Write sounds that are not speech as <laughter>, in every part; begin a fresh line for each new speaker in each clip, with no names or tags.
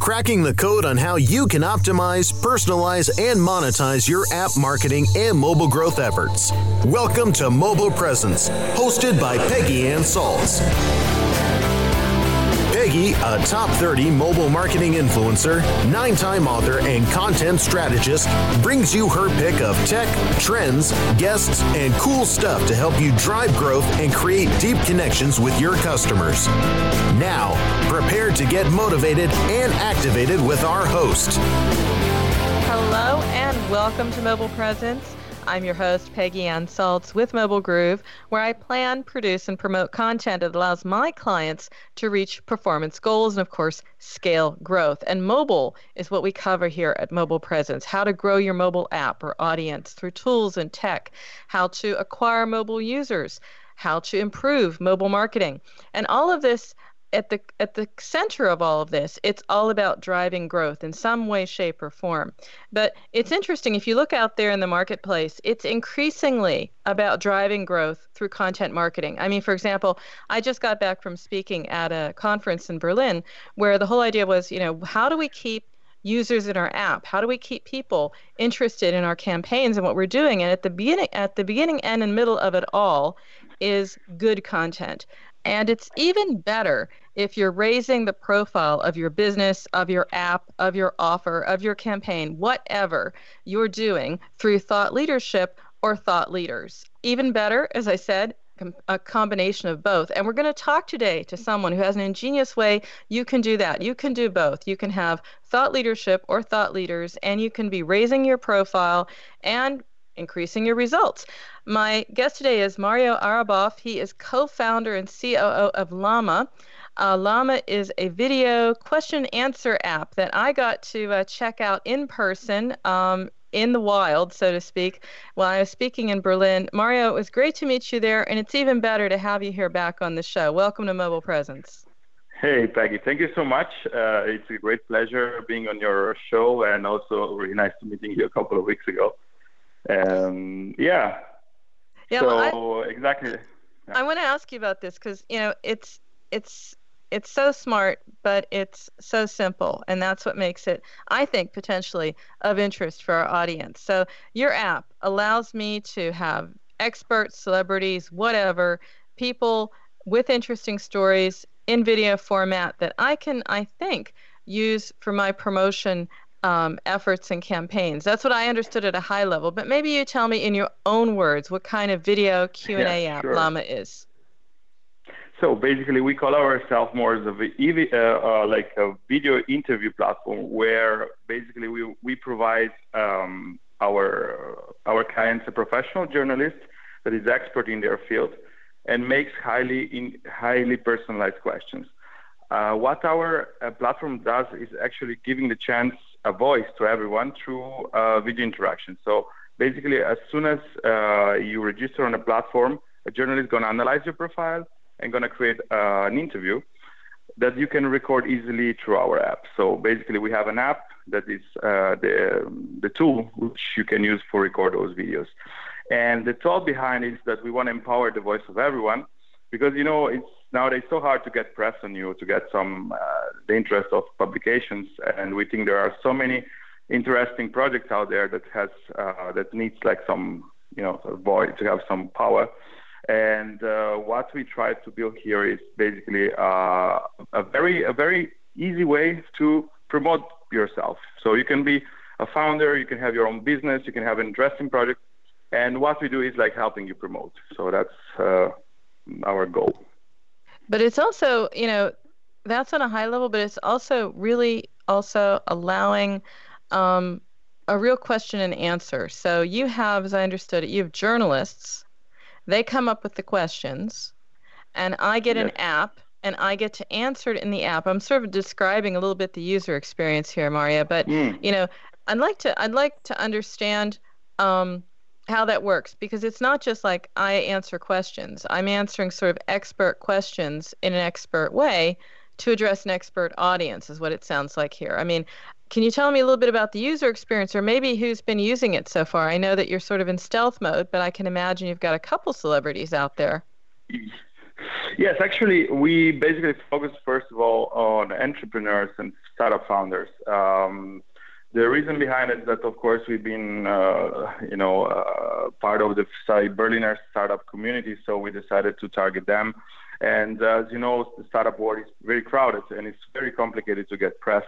Cracking the code on how you can optimize, personalize, and monetize your app marketing and mobile growth efforts. Welcome to Mobile Presence, hosted by Peggy Ann Salz. A top 30 mobile marketing influencer, nine time author, and content strategist, brings you her pick of tech, trends, guests, and cool stuff to help you drive growth and create deep connections with your customers. Now, prepare to get motivated and activated with our host.
Hello, and welcome to Mobile Presence. I'm your host, Peggy Ann Salz with Mobile Groove, where I plan, produce, and promote content that allows my clients to reach performance goals and, of course, scale growth. And mobile is what we cover here at Mobile Presence how to grow your mobile app or audience through tools and tech, how to acquire mobile users, how to improve mobile marketing. And all of this at the at the center of all of this it's all about driving growth in some way shape or form. But it's interesting if you look out there in the marketplace it's increasingly about driving growth through content marketing. I mean for example i just got back from speaking at a conference in berlin where the whole idea was you know how do we keep users in our app? How do we keep people interested in our campaigns and what we're doing? And at the beginning at the beginning and middle of it all is good content. And it's even better if you're raising the profile of your business, of your app, of your offer, of your campaign, whatever you're doing through thought leadership or thought leaders. Even better, as I said, a combination of both. And we're going to talk today to someone who has an ingenious way you can do that. You can do both. You can have thought leadership or thought leaders, and you can be raising your profile and increasing your results. My guest today is Mario Arabov. He is co founder and COO of Llama. Uh, Llama is a video question answer app that I got to uh, check out in person. Um, in the wild, so to speak, while I was speaking in Berlin. Mario, it was great to meet you there, and it's even better to have you here back on the show. Welcome to Mobile Presence.
Hey, Peggy, thank you so much. Uh, it's a great pleasure being on your show, and also really nice to meeting you a couple of weeks ago. Um, yeah.
Yeah.
So
well,
I, exactly.
Yeah. I want to ask you about this because you know it's it's it's so smart, but it's so simple, and that's what makes it, I think, potentially of interest for our audience. So your app allows me to have experts, celebrities, whatever, people with interesting stories in video format that I can, I think, use for my promotion um, efforts and campaigns. That's what I understood at a high level. But maybe you tell me in your own words what kind of video Q and A
yeah,
app
sure.
Llama is.
So basically, we call ourselves more as a uh, uh, like a video interview platform where basically we we provide um, our our clients a professional journalist that is expert in their field and makes highly in highly personalized questions. Uh, what our uh, platform does is actually giving the chance a voice to everyone through uh, video interaction. So basically, as soon as uh, you register on a platform, a journalist is going to analyze your profile and going to create uh, an interview that you can record easily through our app. So basically, we have an app that is uh, the the tool which you can use for record those videos. And the thought behind is that we want to empower the voice of everyone, because you know it's nowadays so hard to get press on you to get some uh, the interest of publications, and we think there are so many interesting projects out there that has uh, that needs like some you know voice to have some power. And uh, what we try to build here is basically uh, a very a very easy way to promote yourself. So you can be a founder, you can have your own business, you can have an interesting project, and what we do is like helping you promote. So that's uh, our goal.
But it's also, you know, that's on a high level, but it's also really also allowing um, a real question and answer. So you have, as I understood it, you have journalists. They come up with the questions, and I get an app and I get to answer it in the app. I'm sort of describing a little bit the user experience here, Maria, but mm. you know, I'd like to I'd like to understand um, how that works because it's not just like I answer questions. I'm answering sort of expert questions in an expert way to address an expert audience is what it sounds like here. I mean, can you tell me a little bit about the user experience or maybe who's been using it so far? I know that you're sort of in stealth mode, but I can imagine you've got a couple celebrities out there.
Yes, actually, we basically focus first of all on entrepreneurs and startup founders. Um, the reason behind it is that, of course, we've been, uh, you know, uh, part of the Berliner startup community, so we decided to target them. And uh, as you know, the startup world is very crowded and it's very complicated to get press.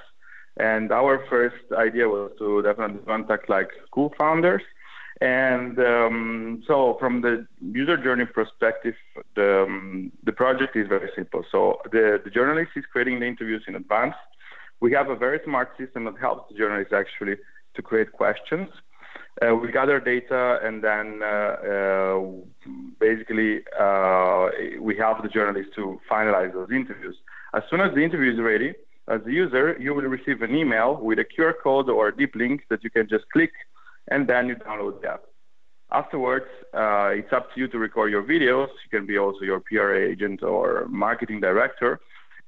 And our first idea was to definitely contact like cool founders. And um, so, from the user journey perspective, the, um, the project is very simple. So, the, the journalist is creating the interviews in advance we have a very smart system that helps the journalists actually to create questions. Uh, we gather data and then uh, uh, basically uh, we help the journalists to finalize those interviews. As soon as the interview is ready, as a user, you will receive an email with a QR code or a deep link that you can just click and then you download the app. Afterwards, uh, it's up to you to record your videos. You can be also your PR agent or marketing director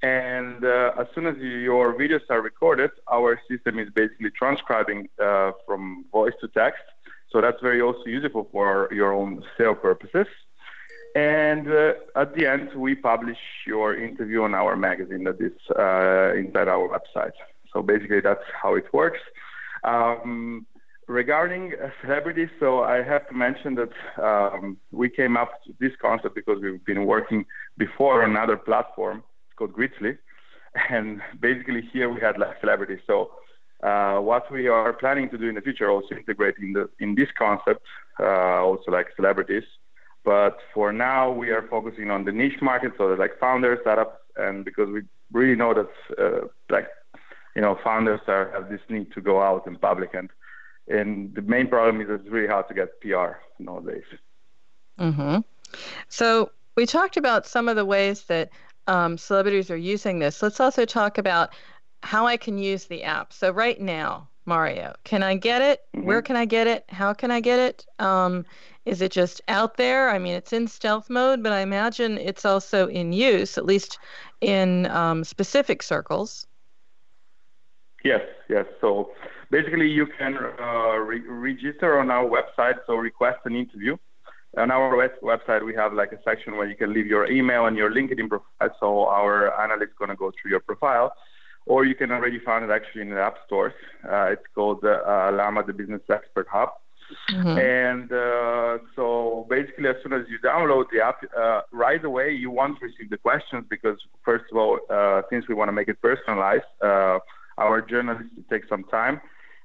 and uh, as soon as your videos are recorded, our system is basically transcribing uh, from voice to text. So that's very also useful for your own sale purposes. And uh, at the end, we publish your interview on our magazine that is uh, inside our website. So basically, that's how it works. Um, regarding celebrities, so I have to mention that um, we came up with this concept because we've been working before on another platform called Grizzly, and basically here we had like celebrities. So uh, what we are planning to do in the future also integrate in the in this concept uh, also like celebrities. But for now we are focusing on the niche market, so like founders, startups, and because we really know that uh, like you know founders are, have this need to go out in public and and the main problem is it's really hard to get PR nowadays.
Mm-hmm. So we talked about some of the ways that um, celebrities are using this, let's also talk about how I can use the app. So right now, Mario, can I get it? Mm-hmm. Where can I get it? How can I get it? Um, is it just out there? I mean, it's in stealth mode, but I imagine it's also in use, at least in um, specific circles.
Yes, yes. So basically, you can uh, re- register on our website, so request an interview on our web- website, we have like a section where you can leave your email and your LinkedIn profile. So our analyst is going to go through your profile, or you can already find it actually in the app stores. Uh, it's called uh, Llama, the Business Expert Hub. Mm-hmm. And uh, so basically, as soon as you download the app, uh, right away you won't receive the questions because, first of all, uh, since we want to make it personalized, uh, our journalists take some time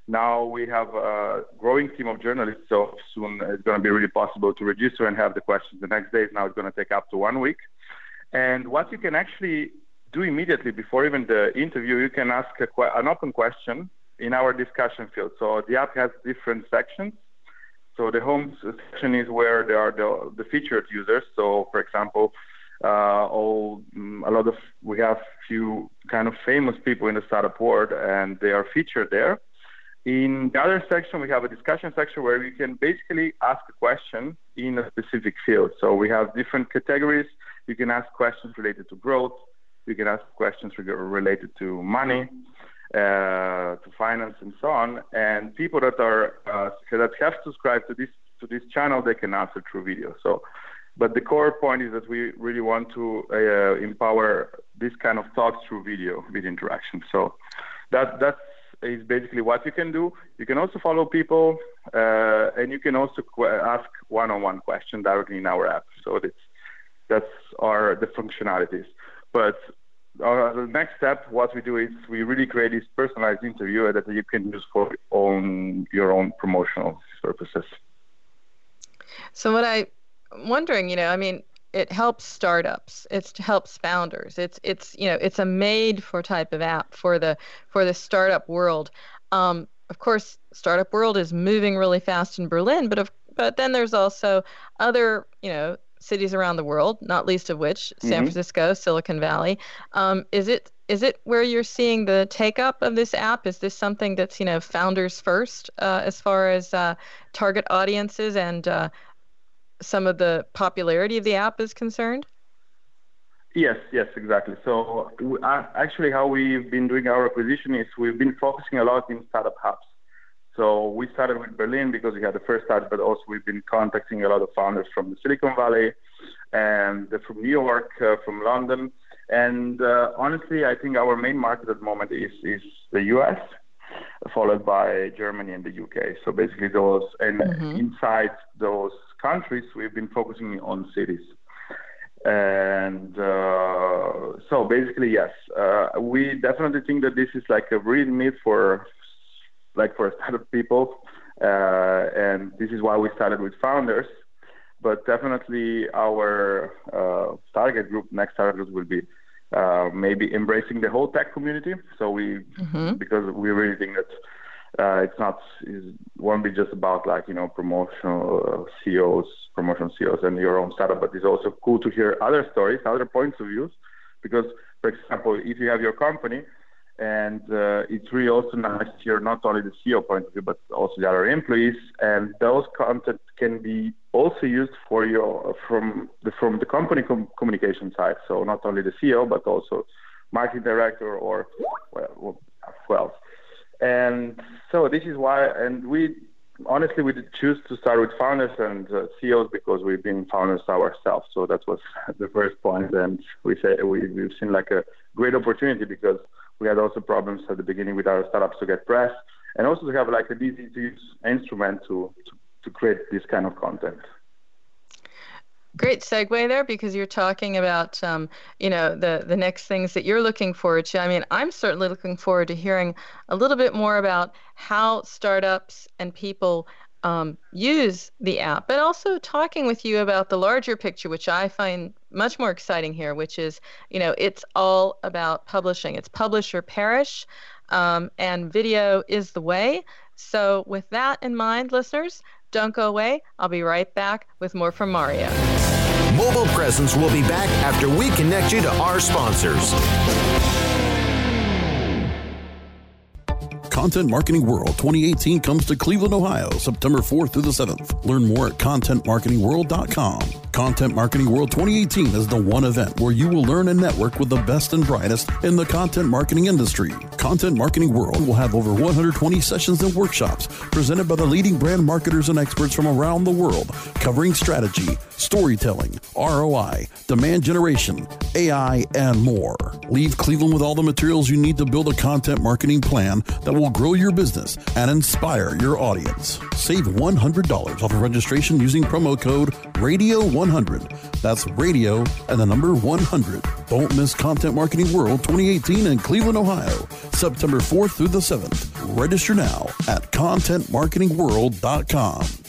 now we have a growing team of journalists, so soon it's going to be really possible to register and have the questions the next day. Now it's going to take up to one week. And what you can actually do immediately before even the interview, you can ask a, an open question in our discussion field. So the app has different sections. So the home section is where there are the, the featured users. So for example, uh, all mm, a lot of we have few kind of famous people in the startup world, and they are featured there. In the other section, we have a discussion section where you can basically ask a question in a specific field. So we have different categories. You can ask questions related to growth. You can ask questions related to money, uh, to finance, and so on. And people that are uh, that have subscribed to this to this channel, they can answer through video. So but the core point is that we really want to uh, empower this kind of talks through video, video interaction. So that that is basically what you can do. You can also follow people, uh, and you can also qu- ask one-on-one question directly in our app. So that's that's our the functionalities. But uh, the next step, what we do is we really create this personalized interview that you can use for own your own promotional purposes.
So what I am wondering, you know, I mean, it helps startups. It helps founders. It's it's you know it's a made for type of app for the for the startup world. Um, of course, startup world is moving really fast in Berlin, but of but then there's also other you know cities around the world, not least of which San mm-hmm. Francisco, Silicon Valley. Um, is it is it where you're seeing the take up of this app? Is this something that's you know founders first uh, as far as uh, target audiences and uh, some of the popularity of the app is concerned?
Yes, yes, exactly. So uh, actually, how we've been doing our acquisition is we've been focusing a lot in startup hubs. So we started with Berlin because we had the first start, but also we've been contacting a lot of founders from the Silicon Valley and from New York, uh, from London. And uh, honestly, I think our main market at the moment is is the US, followed by Germany and the UK. So basically, those and mm-hmm. inside those countries, we've been focusing on cities. And uh, so basically, yes, uh, we definitely think that this is like a real need for, like for a startup people, uh, and this is why we started with founders. But definitely, our uh, target group, next target group, will be uh, maybe embracing the whole tech community. So we, mm-hmm. because we really think that uh, it's not it won't be just about like you know promotional uh, CEOs, promotion CEOs, and your own startup, but it's also cool to hear other stories, other points of views, because for example, if you have your company, and uh, it's really also nice to hear not only the CEO point of view, but also the other employees, and those content can be also used for your from the from the company com- communication side. So not only the CEO, but also marketing director or well, well and so this is why, and we honestly we did choose to start with founders and uh, CEOs because we've been founders ourselves. So that was <laughs> the first point, and we say we, we've seen like a great opportunity because we had also problems at the beginning with our startups to get press and also to have like an easy to use instrument to, to, to create this kind of content.
Great segue there because you're talking about, um, you know, the the next things that you're looking forward to. I mean, I'm certainly looking forward to hearing a little bit more about how startups and people um, use the app, but also talking with you about the larger picture, which I find much more exciting here, which is, you know, it's all about publishing. It's publish or perish, um, and video is the way. So, with that in mind, listeners, don't go away. I'll be right back with more from Mario.
Mobile Presence will be back after we connect you to our sponsors.
Content Marketing World 2018 comes to Cleveland, Ohio, September 4th through the 7th. Learn more at contentmarketingworld.com. Content Marketing World 2018 is the one event where you will learn and network with the best and brightest in the content marketing industry. Content Marketing World will have over 120 sessions and workshops presented by the leading brand marketers and experts from around the world, covering strategy, storytelling, ROI, demand generation, AI, and more. Leave Cleveland with all the materials you need to build a content marketing plan that will grow your business and inspire your audience. Save $100 off of registration using promo code RADIO100. That's radio and the number 100. Don't miss Content Marketing World 2018 in Cleveland, Ohio, September 4th through the 7th. Register now at contentmarketingworld.com.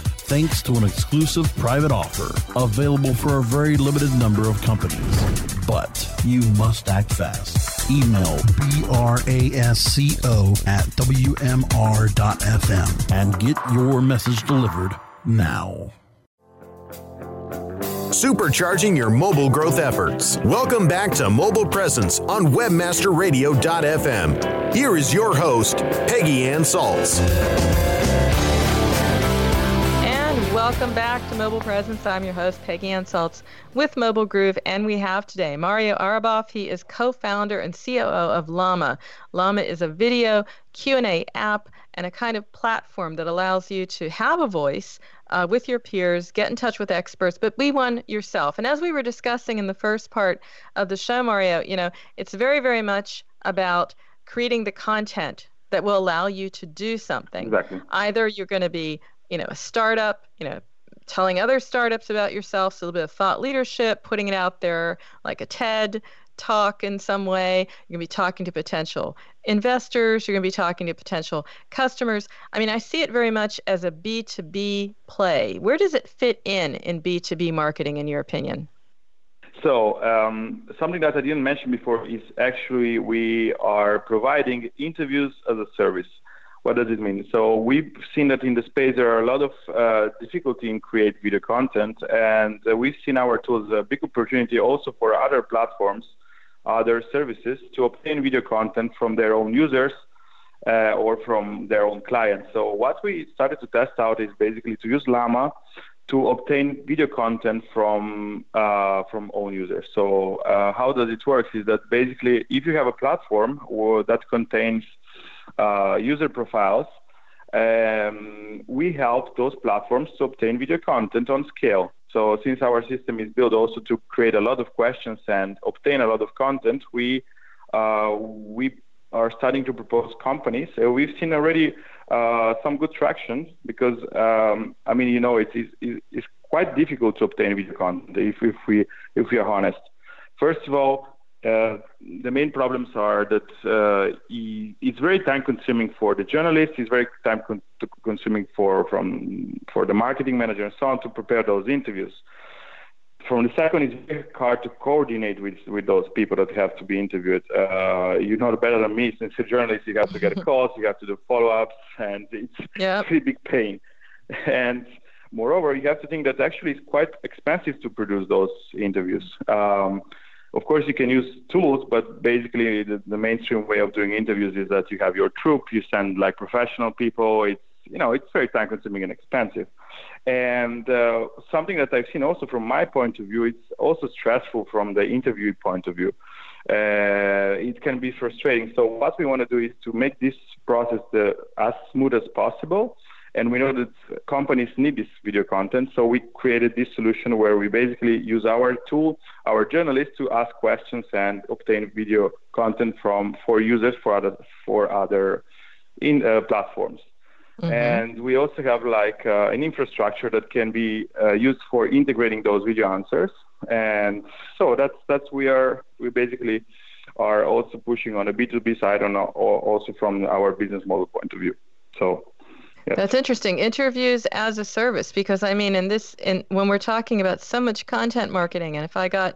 thanks to an exclusive private offer available for a very limited number of companies. But you must act fast. Email brasco at wmr.fm and get your message delivered now.
Supercharging your mobile growth efforts. Welcome back to Mobile Presence on WebmasterRadio.fm. Here is your host, Peggy Ann Salz.
Welcome back to Mobile Presence. I'm your host, Peggy Ann Salz with Mobile Groove, and we have today Mario Arabov. He is co-founder and COO of Llama. Llama is a video Q&A app and a kind of platform that allows you to have a voice uh, with your peers, get in touch with experts, but be one yourself. And as we were discussing in the first part of the show, Mario, you know, it's very, very much about creating the content that will allow you to do something.
Exactly.
Either you're going to be you know, a startup, you know, telling other startups about yourself, so a little bit of thought leadership, putting it out there like a TED talk in some way. You're going to be talking to potential investors, you're going to be talking to potential customers. I mean, I see it very much as a B2B play. Where does it fit in in B2B marketing, in your opinion?
So, um, something that I didn't mention before is actually we are providing interviews as a service. What does it mean? So we've seen that in the space there are a lot of uh, difficulty in create video content, and uh, we've seen our tools a big opportunity also for other platforms, other services to obtain video content from their own users uh, or from their own clients. So what we started to test out is basically to use Llama to obtain video content from uh, from own users. So uh, how does it work? Is that basically if you have a platform that contains uh, user profiles, um, we help those platforms to obtain video content on scale. So since our system is built also to create a lot of questions and obtain a lot of content, we uh, we are starting to propose companies. So we've seen already uh, some good traction because um, I mean you know it is it's quite difficult to obtain video content if, if we if we are honest. First of all, uh, the main problems are that uh, it's very time consuming for the journalist, it's very time con- consuming for from for the marketing manager and so on to prepare those interviews. From the second, it's very hard to coordinate with with those people that have to be interviewed. Uh, you know better than me, since you're a journalist, you have to get calls, <laughs> you have to do follow-ups, and it's yep. a <laughs> pretty big pain. And moreover, you have to think that actually it's quite expensive to produce those interviews. Um, of course, you can use tools, but basically the, the mainstream way of doing interviews is that you have your troupe, you send like professional people. It's you know it's very time consuming and expensive. And uh, something that I've seen also from my point of view, it's also stressful from the interview point of view. Uh, it can be frustrating. So what we want to do is to make this process the, as smooth as possible and we know that companies need this video content, so we created this solution where we basically use our tool, our journalists, to ask questions and obtain video content from for users for other for other in uh, platforms. Mm-hmm. And we also have like uh, an infrastructure that can be uh, used for integrating those video answers. And so that's that's we are we basically are also pushing on a B2B side and also from our business model point of view. So
that's interesting. Interviews as a service, because I mean, in this, in when we're talking about so much content marketing, and if I got,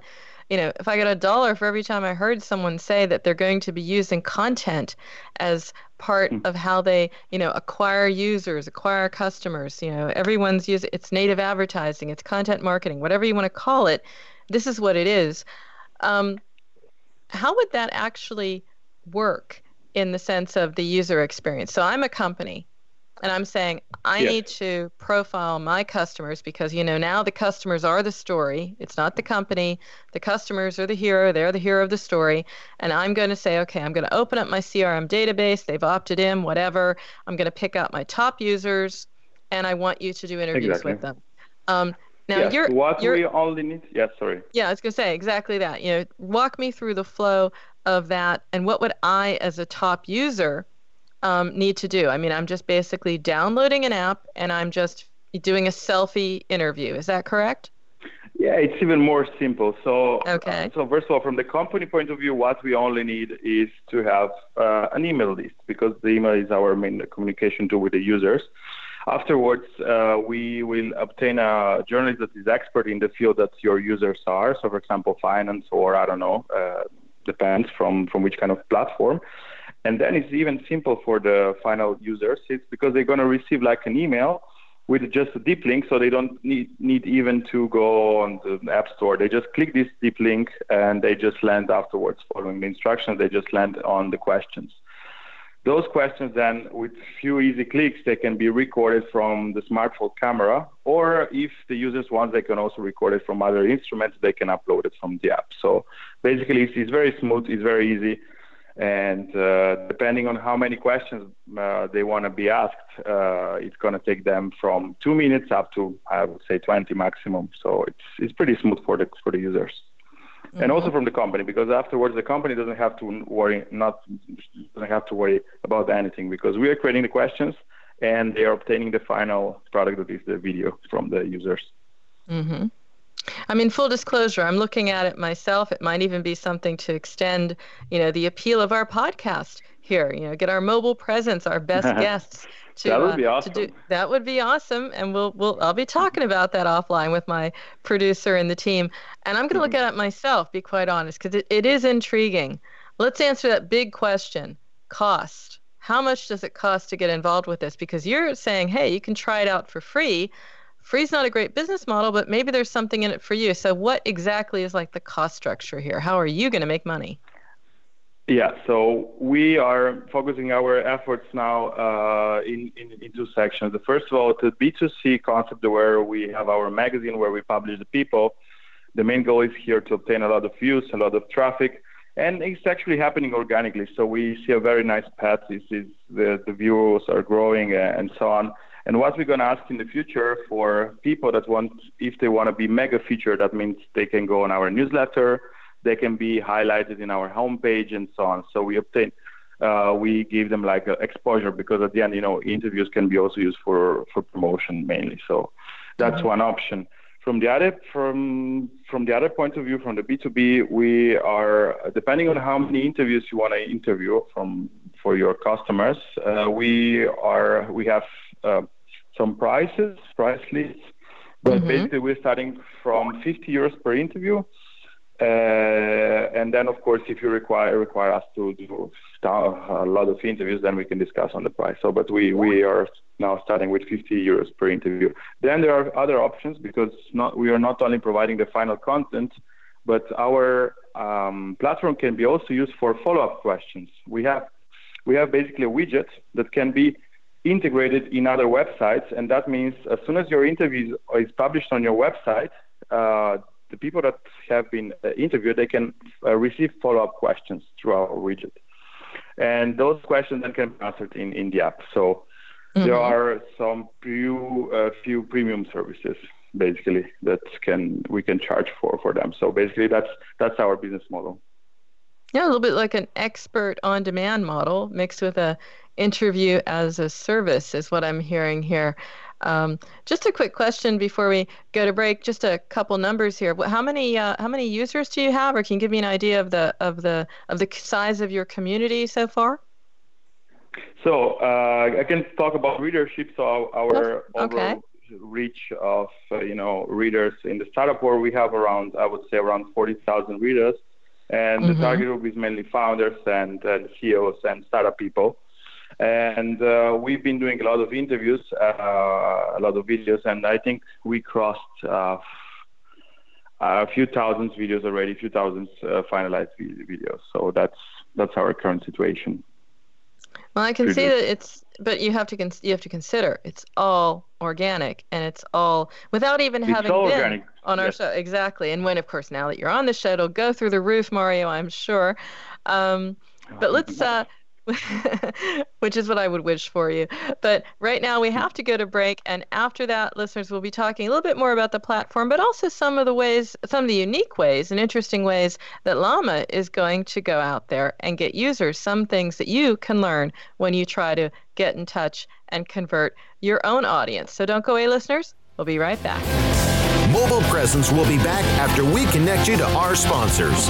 you know, if I got a dollar for every time I heard someone say that they're going to be using content as part mm. of how they, you know, acquire users, acquire customers, you know, everyone's using it's native advertising, it's content marketing, whatever you want to call it. This is what it is. Um, how would that actually work in the sense of the user experience? So I'm a company and I'm saying I
Yes.
need to profile my customers because you know now the customers are the story. It's not the company. The customers are the hero. They're the hero of the story. And I'm going to say, okay, I'm going to open up my CRM database. They've opted in, whatever. I'm going to pick out my top users, and I want you to do interviews
Exactly.
with them. Um, now
yes.
you're
what
you're,
we only need. Yes, sorry.
yeah, I was going to say exactly that. You know, walk me through the flow of that and what would I, as a top user, um, need to do? I mean, I'm just basically downloading an app and I'm just doing a selfie interview. Is that correct?
Yeah, it's even more simple. So,
Okay.
uh, so first of all, from the company point of view, what we only need is to have uh, an email list because the email is our main communication tool with the users. Afterwards, uh, we will obtain a journalist that is expert in the field that your users are. So, for example, finance or I don't know, uh, depends from from which kind of platform. And then it's even simple for the final users. It's because they're going to receive like an email with just a deep link, so they don't need need even to go on the app store. They just click this deep link and they just land afterwards, following the instructions. They just land on the questions. Those questions then, with few easy clicks, they can be recorded from the smartphone camera, or if the users want, they can also record it from other instruments. They can upload it from the app. So basically, it's, it's very smooth. It's very easy and uh, depending on how many questions uh, they want to be asked, uh, it's going to take them from two minutes up to I would say 20 maximum. So it's it's pretty smooth for the for the users, and also from the company because afterwards the company doesn't have to worry not doesn't have to worry about anything because we are creating the questions and they are obtaining the final product that is the video from the users.
Mm-hmm. I mean, full disclosure, I'm looking at it myself. It might even be something to extend, you know, the appeal of our podcast here. You know, get our mobile presence, our best <laughs> guests to
That would
uh,
be awesome.
do. That would be awesome, and we'll we'll I'll be talking about that offline with my producer and the team. And I'm going to look
Mm-hmm.
at it myself. Be quite honest, because it, it is intriguing. Let's answer that big question: cost. How much does it cost to get involved with this? Because you're saying, hey, you can try it out for free free's not a great business model, but maybe there's something in it for you. So what exactly is like the cost structure here? How are you going to make money?
Yeah, so we are focusing our efforts now uh, in, in, in two sections. The first of all, the B2C concept where we have our magazine where we publish the people. The main goal is here to obtain a lot of views, a lot of traffic, and it's actually happening organically. So we see a very nice path. This is the, the views are growing uh, and so on. And what we're going to ask in the future for people that want, if they want to be mega featured, that means they can go on our newsletter, they can be highlighted in our homepage and so on. So we obtain, uh, we give them like exposure because at the end, you know, interviews can be also used for for promotion mainly. So that's one option. From the other from from the other point of view, from the B2B, we are depending on how many interviews you want to interview from for your customers. Uh, we are we have uh, some prices, price lists, but basically we're starting from 50 euros per interview. Uh, and then, of course, if you require require us to do a lot of interviews, then we can discuss on the price. So, but we we are now starting with 50 euros per interview. Then there are other options because not we are not only providing the final content, but our um, platform can be also used for follow-up questions. We have we have basically a widget that can be integrated in other websites, and that means as soon as your interview is published on your website. Uh, the people that have been uh, interviewed, they can uh, receive follow-up questions through our widget. And those questions then can be answered in, in the app. So there are some few, uh, few premium services basically that can we can charge for for them. So basically that's that's our business model.
Yeah, a little bit like an expert on demand model mixed with a interview as a service is what I'm hearing here. Um, just a quick question before we go to break. Just a couple numbers here. How many uh, how many users do you have, or can you give me an idea of the of the of the size of your community so far?
So uh, I can talk about readership. So our
Okay.
overall reach of uh, you know readers in the startup world, we have around I would say around forty thousand readers, and the target group is mainly founders and, and CEOs and startup people. And uh, we've been doing a lot of interviews, uh, a lot of videos, and I think we crossed uh, a few thousands videos already, a few thousands uh, finalized videos. So that's that's our current situation.
Well, I can see that it's, but you have to cons- you have to consider it's all organic and it's all without even
It's
having
all
been
organic,
on our
yes.
show exactly. And when, of course, now that you're on the show, it'll go through the roof, Mario. I'm sure. Um, but let's, uh, <laughs> which is what I would wish for you. But right now we have to go to break, and after that, listeners will be talking a little bit more about the platform, but also some of the ways, some of the unique ways and interesting ways that Llama is going to go out there and get users. Some things that you can learn when you try to get in touch and convert your own audience. So don't go away, listeners. We'll be right back.
Mobile Presence will be back after we connect you to our sponsors.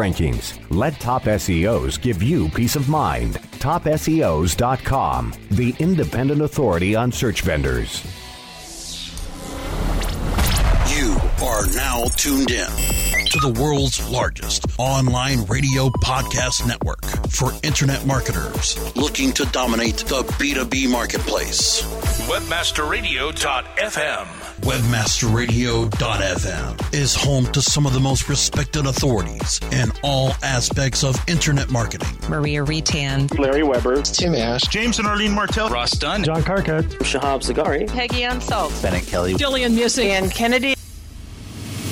rankings. Let Top SEOs give you peace of mind. TopSEOs.com, the independent authority on search vendors.
You are now tuned in to the world's largest online radio podcast network for internet marketers looking to dominate the B2B marketplace.
Webmasterradio.fm.
Webmasterradio.fm is home to some of the most respected authorities in all aspects of internet marketing.
Maria Retan,
Larry Weber,
Tim Ash,
James and Arlene Martell.
Ross Dunn.
John Carcutt,
Shahab Zagari,
Peggy Ann Salz,
Bennett Kelley.
Gillian Muessig,
and Kennedy.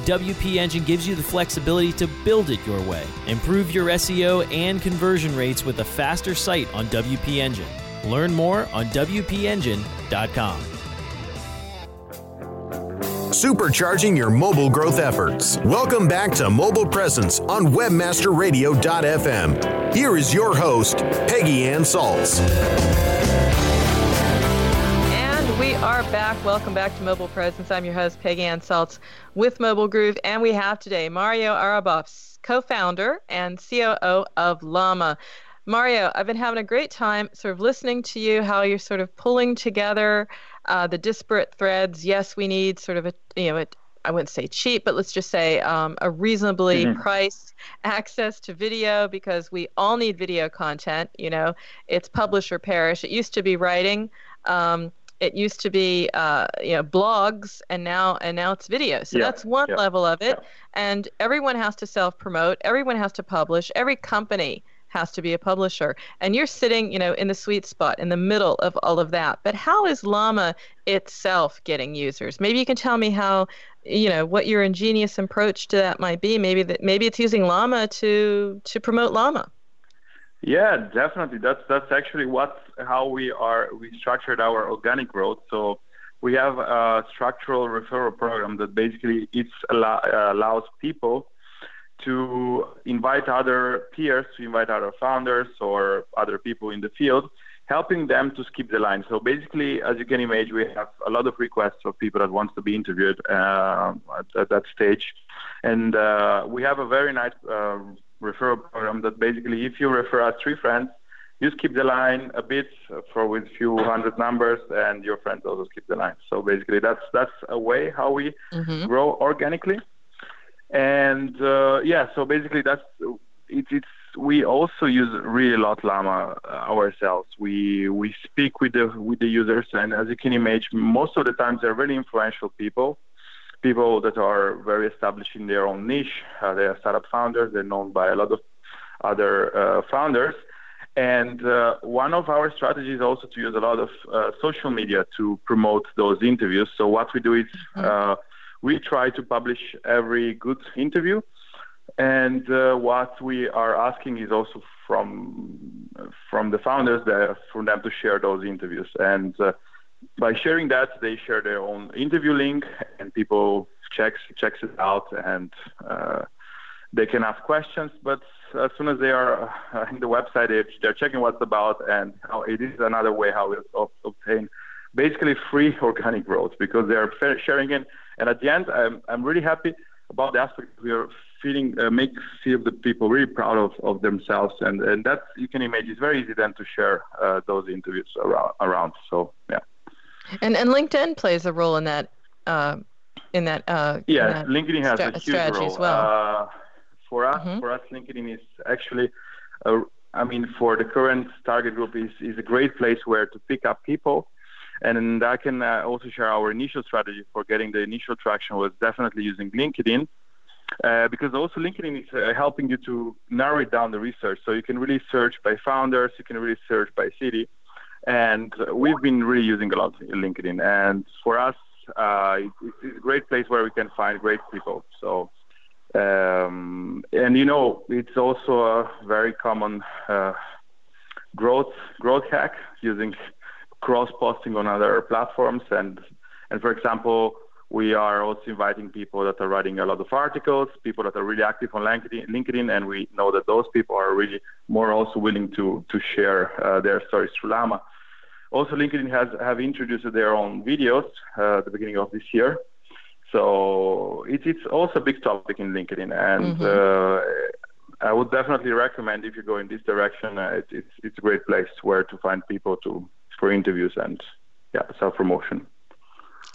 WP Engine gives you the flexibility to build it your way. Improve your SEO and conversion rates with a faster site on WP Engine. Learn more on WPEngine.com.
Supercharging your mobile growth efforts. Welcome back to Mobile Presence on WebmasterRadio.fm. Here is your host, Peggy Ann Salz.
Are back. Welcome back to Mobile Presence. I'm your host, Peggy Ann Salz with Mobile Groove. And we have today Mario Arabov, co founder and COO of Llama. Mario, I've been having a great time sort of listening to you, how you're sort of pulling together uh, the disparate threads. Yes, we need sort of a, you know, a, I wouldn't say cheap, but let's just say um, a reasonably
Mhm.
priced access to video because we all need video content. You know, it's publish or perish. It used to be writing. Um, it used to be uh, you know blogs and now and now it's video. So
Yeah,
that's one
yeah,
level of it. and everyone has to self promote everyone has to publish. Every company has to be a publisher. And you're sitting you know in the sweet spot in the middle of all of that. But how is llama itself getting users? Maybe you can tell me how you know what your ingenious approach to that might be. Maybe that maybe it's using llama to to promote llama
Yeah, definitely. That's that's actually what how we are we structured our organic growth. So we have a structural referral program that basically it allow, allows people to invite other peers, to invite other founders or other people in the field, helping them to skip the line. So basically, as you can imagine, we have a lot of requests of people that wants to be interviewed uh, at, at that stage, and uh, we have a very nice uh, referral program that basically, if you refer us three friends, you skip the line a bit for with few hundred numbers, and your friends also skip the line. So basically, that's that's a way how we
mm-hmm.
grow organically. And uh, yeah, so basically, that's it, it's we also use really a lot Llama uh, ourselves. We we speak with the with the users, and as you can imagine, most of the times they're very influential people, people that are very established in their own niche. Uh, they are startup founders. They're known by a lot of other uh, founders. And uh, one of our strategies is also to use a lot of uh, social media to promote those interviews. So what we do is mm-hmm. we try to publish every good interview and uh, what we are asking is also from from the founders that for them to share those interviews. And uh, by sharing that, they share their own interview link, and people checks checks it out, and uh, they can ask questions. But as soon as they are uh, in the website, they're checking what's about, and how it is another way how we obtain basically free <laughs> organic growth because they are sharing it. And at the end, I'm I'm really happy about the aspect we are feeling uh, make feel the people really proud of, of themselves and and that you can imagine it's very easy then to share uh, those interviews around around so yeah
and and linkedin plays a role in that uh, in that uh,
yeah
in that
linkedin has
st-
a huge role
as well.
Uh, for us
mm-hmm.
for us linkedin is actually a, I mean for the current target group is is a great place where to pick up people and I can uh, also share our initial strategy for getting the initial traction was definitely using LinkedIn uh, because also LinkedIn is uh, helping you to narrow it down the research. So you can really search by founders, you can really search by city. And we've been really using a lot LinkedIn. And for us, uh, it's a great place where we can find great people. So, um, and you know, it's also a very common uh, growth growth hack using cross posting on other platforms. And and for example, we are also inviting people that are writing a lot of articles, people that are really active on LinkedIn, and we know that those people are really more also willing to to share uh, their stories through Llama. Also, LinkedIn has have introduced their own videos uh, at the beginning of this year, so it, it's also a big topic in LinkedIn, and mm-hmm. uh, I would definitely recommend if you go in this direction, uh, it, it's it's a great place where to find people to for interviews and yeah self promotion.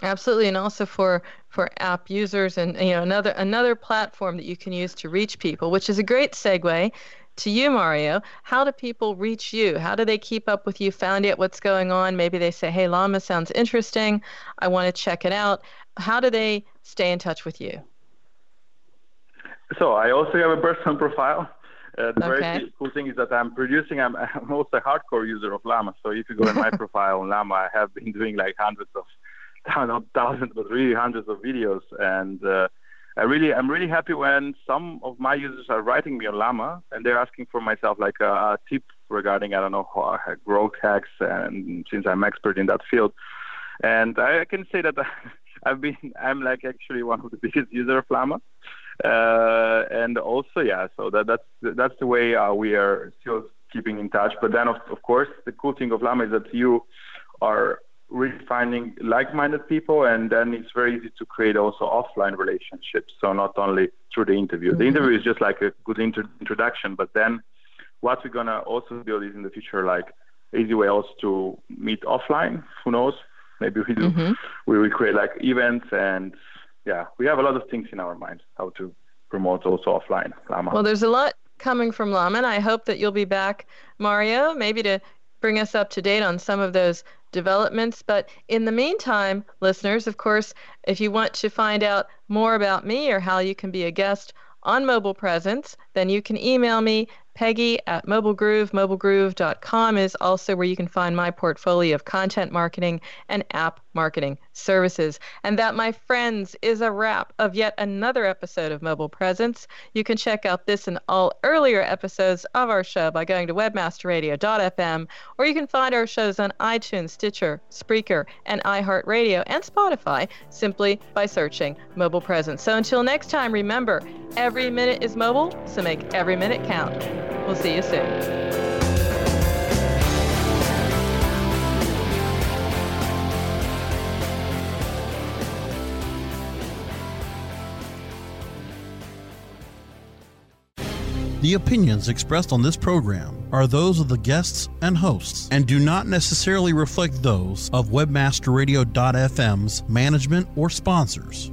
Absolutely, and also for for app users, and you know another another platform that you can use to reach people, which is a great segue to you, Mario. How do people reach you? How do they keep up with you? Found out what's going on? Maybe they say, "Hey, Llama sounds interesting. I want to check it out." How do they stay in touch with you?
So I also have a personal profile. Uh, the
okay.
very cool thing is that I'm producing. I'm, <laughs> I'm also a hardcore user of Llama. So if you go in my <laughs> profile on Llama, I have been doing like hundreds of <laughs> not thousands, but really hundreds of videos. And uh, I really, I'm really happy when some of my users are writing me on Llama and they're asking for myself like a, a tip regarding, I don't know, growth hacks. And since I'm expert in that field, and I can say that <laughs> I've been, I'm like actually one of the <laughs> biggest user of Llama. Uh, and also, yeah, so that, that's, that's the way uh, we are still keeping in touch. But then, of, of course, the cool thing of Llama is that you are really finding like-minded people and then it's very easy to create also offline relationships. So not only through the interview. Mm-hmm. the interview is just like a good inter- introduction but then what we're gonna also build is in the future like easy way also to meet offline. Who knows? Maybe we do. Mm-hmm. we will create like events and yeah we have a lot of things in our mind how to promote also offline llama
well there's a lot coming from llama and i hope that you'll be back mario maybe to bring us up to date on some of those developments. But in the meantime, listeners, of course, if you want to find out more about me or how you can be a guest on Mobile Presence, then you can email me Peggy at MobileGroove. MobileGroove.com is also where you can find my portfolio of content marketing and app marketing services. And that, my friends, is a wrap of yet another episode of Mobile Presence. You can check out this and all earlier episodes of our show by going to webmasterradio.fm, or you can find our shows on iTunes, Stitcher, Spreaker, and iHeartRadio and Spotify simply by searching Mobile Presence. So until next time, remember, every minute is mobile, so make every minute count. We'll see you soon.
The opinions expressed on this program are those of the guests and hosts and do not necessarily reflect those of WebmasterRadio.fm's management or sponsors.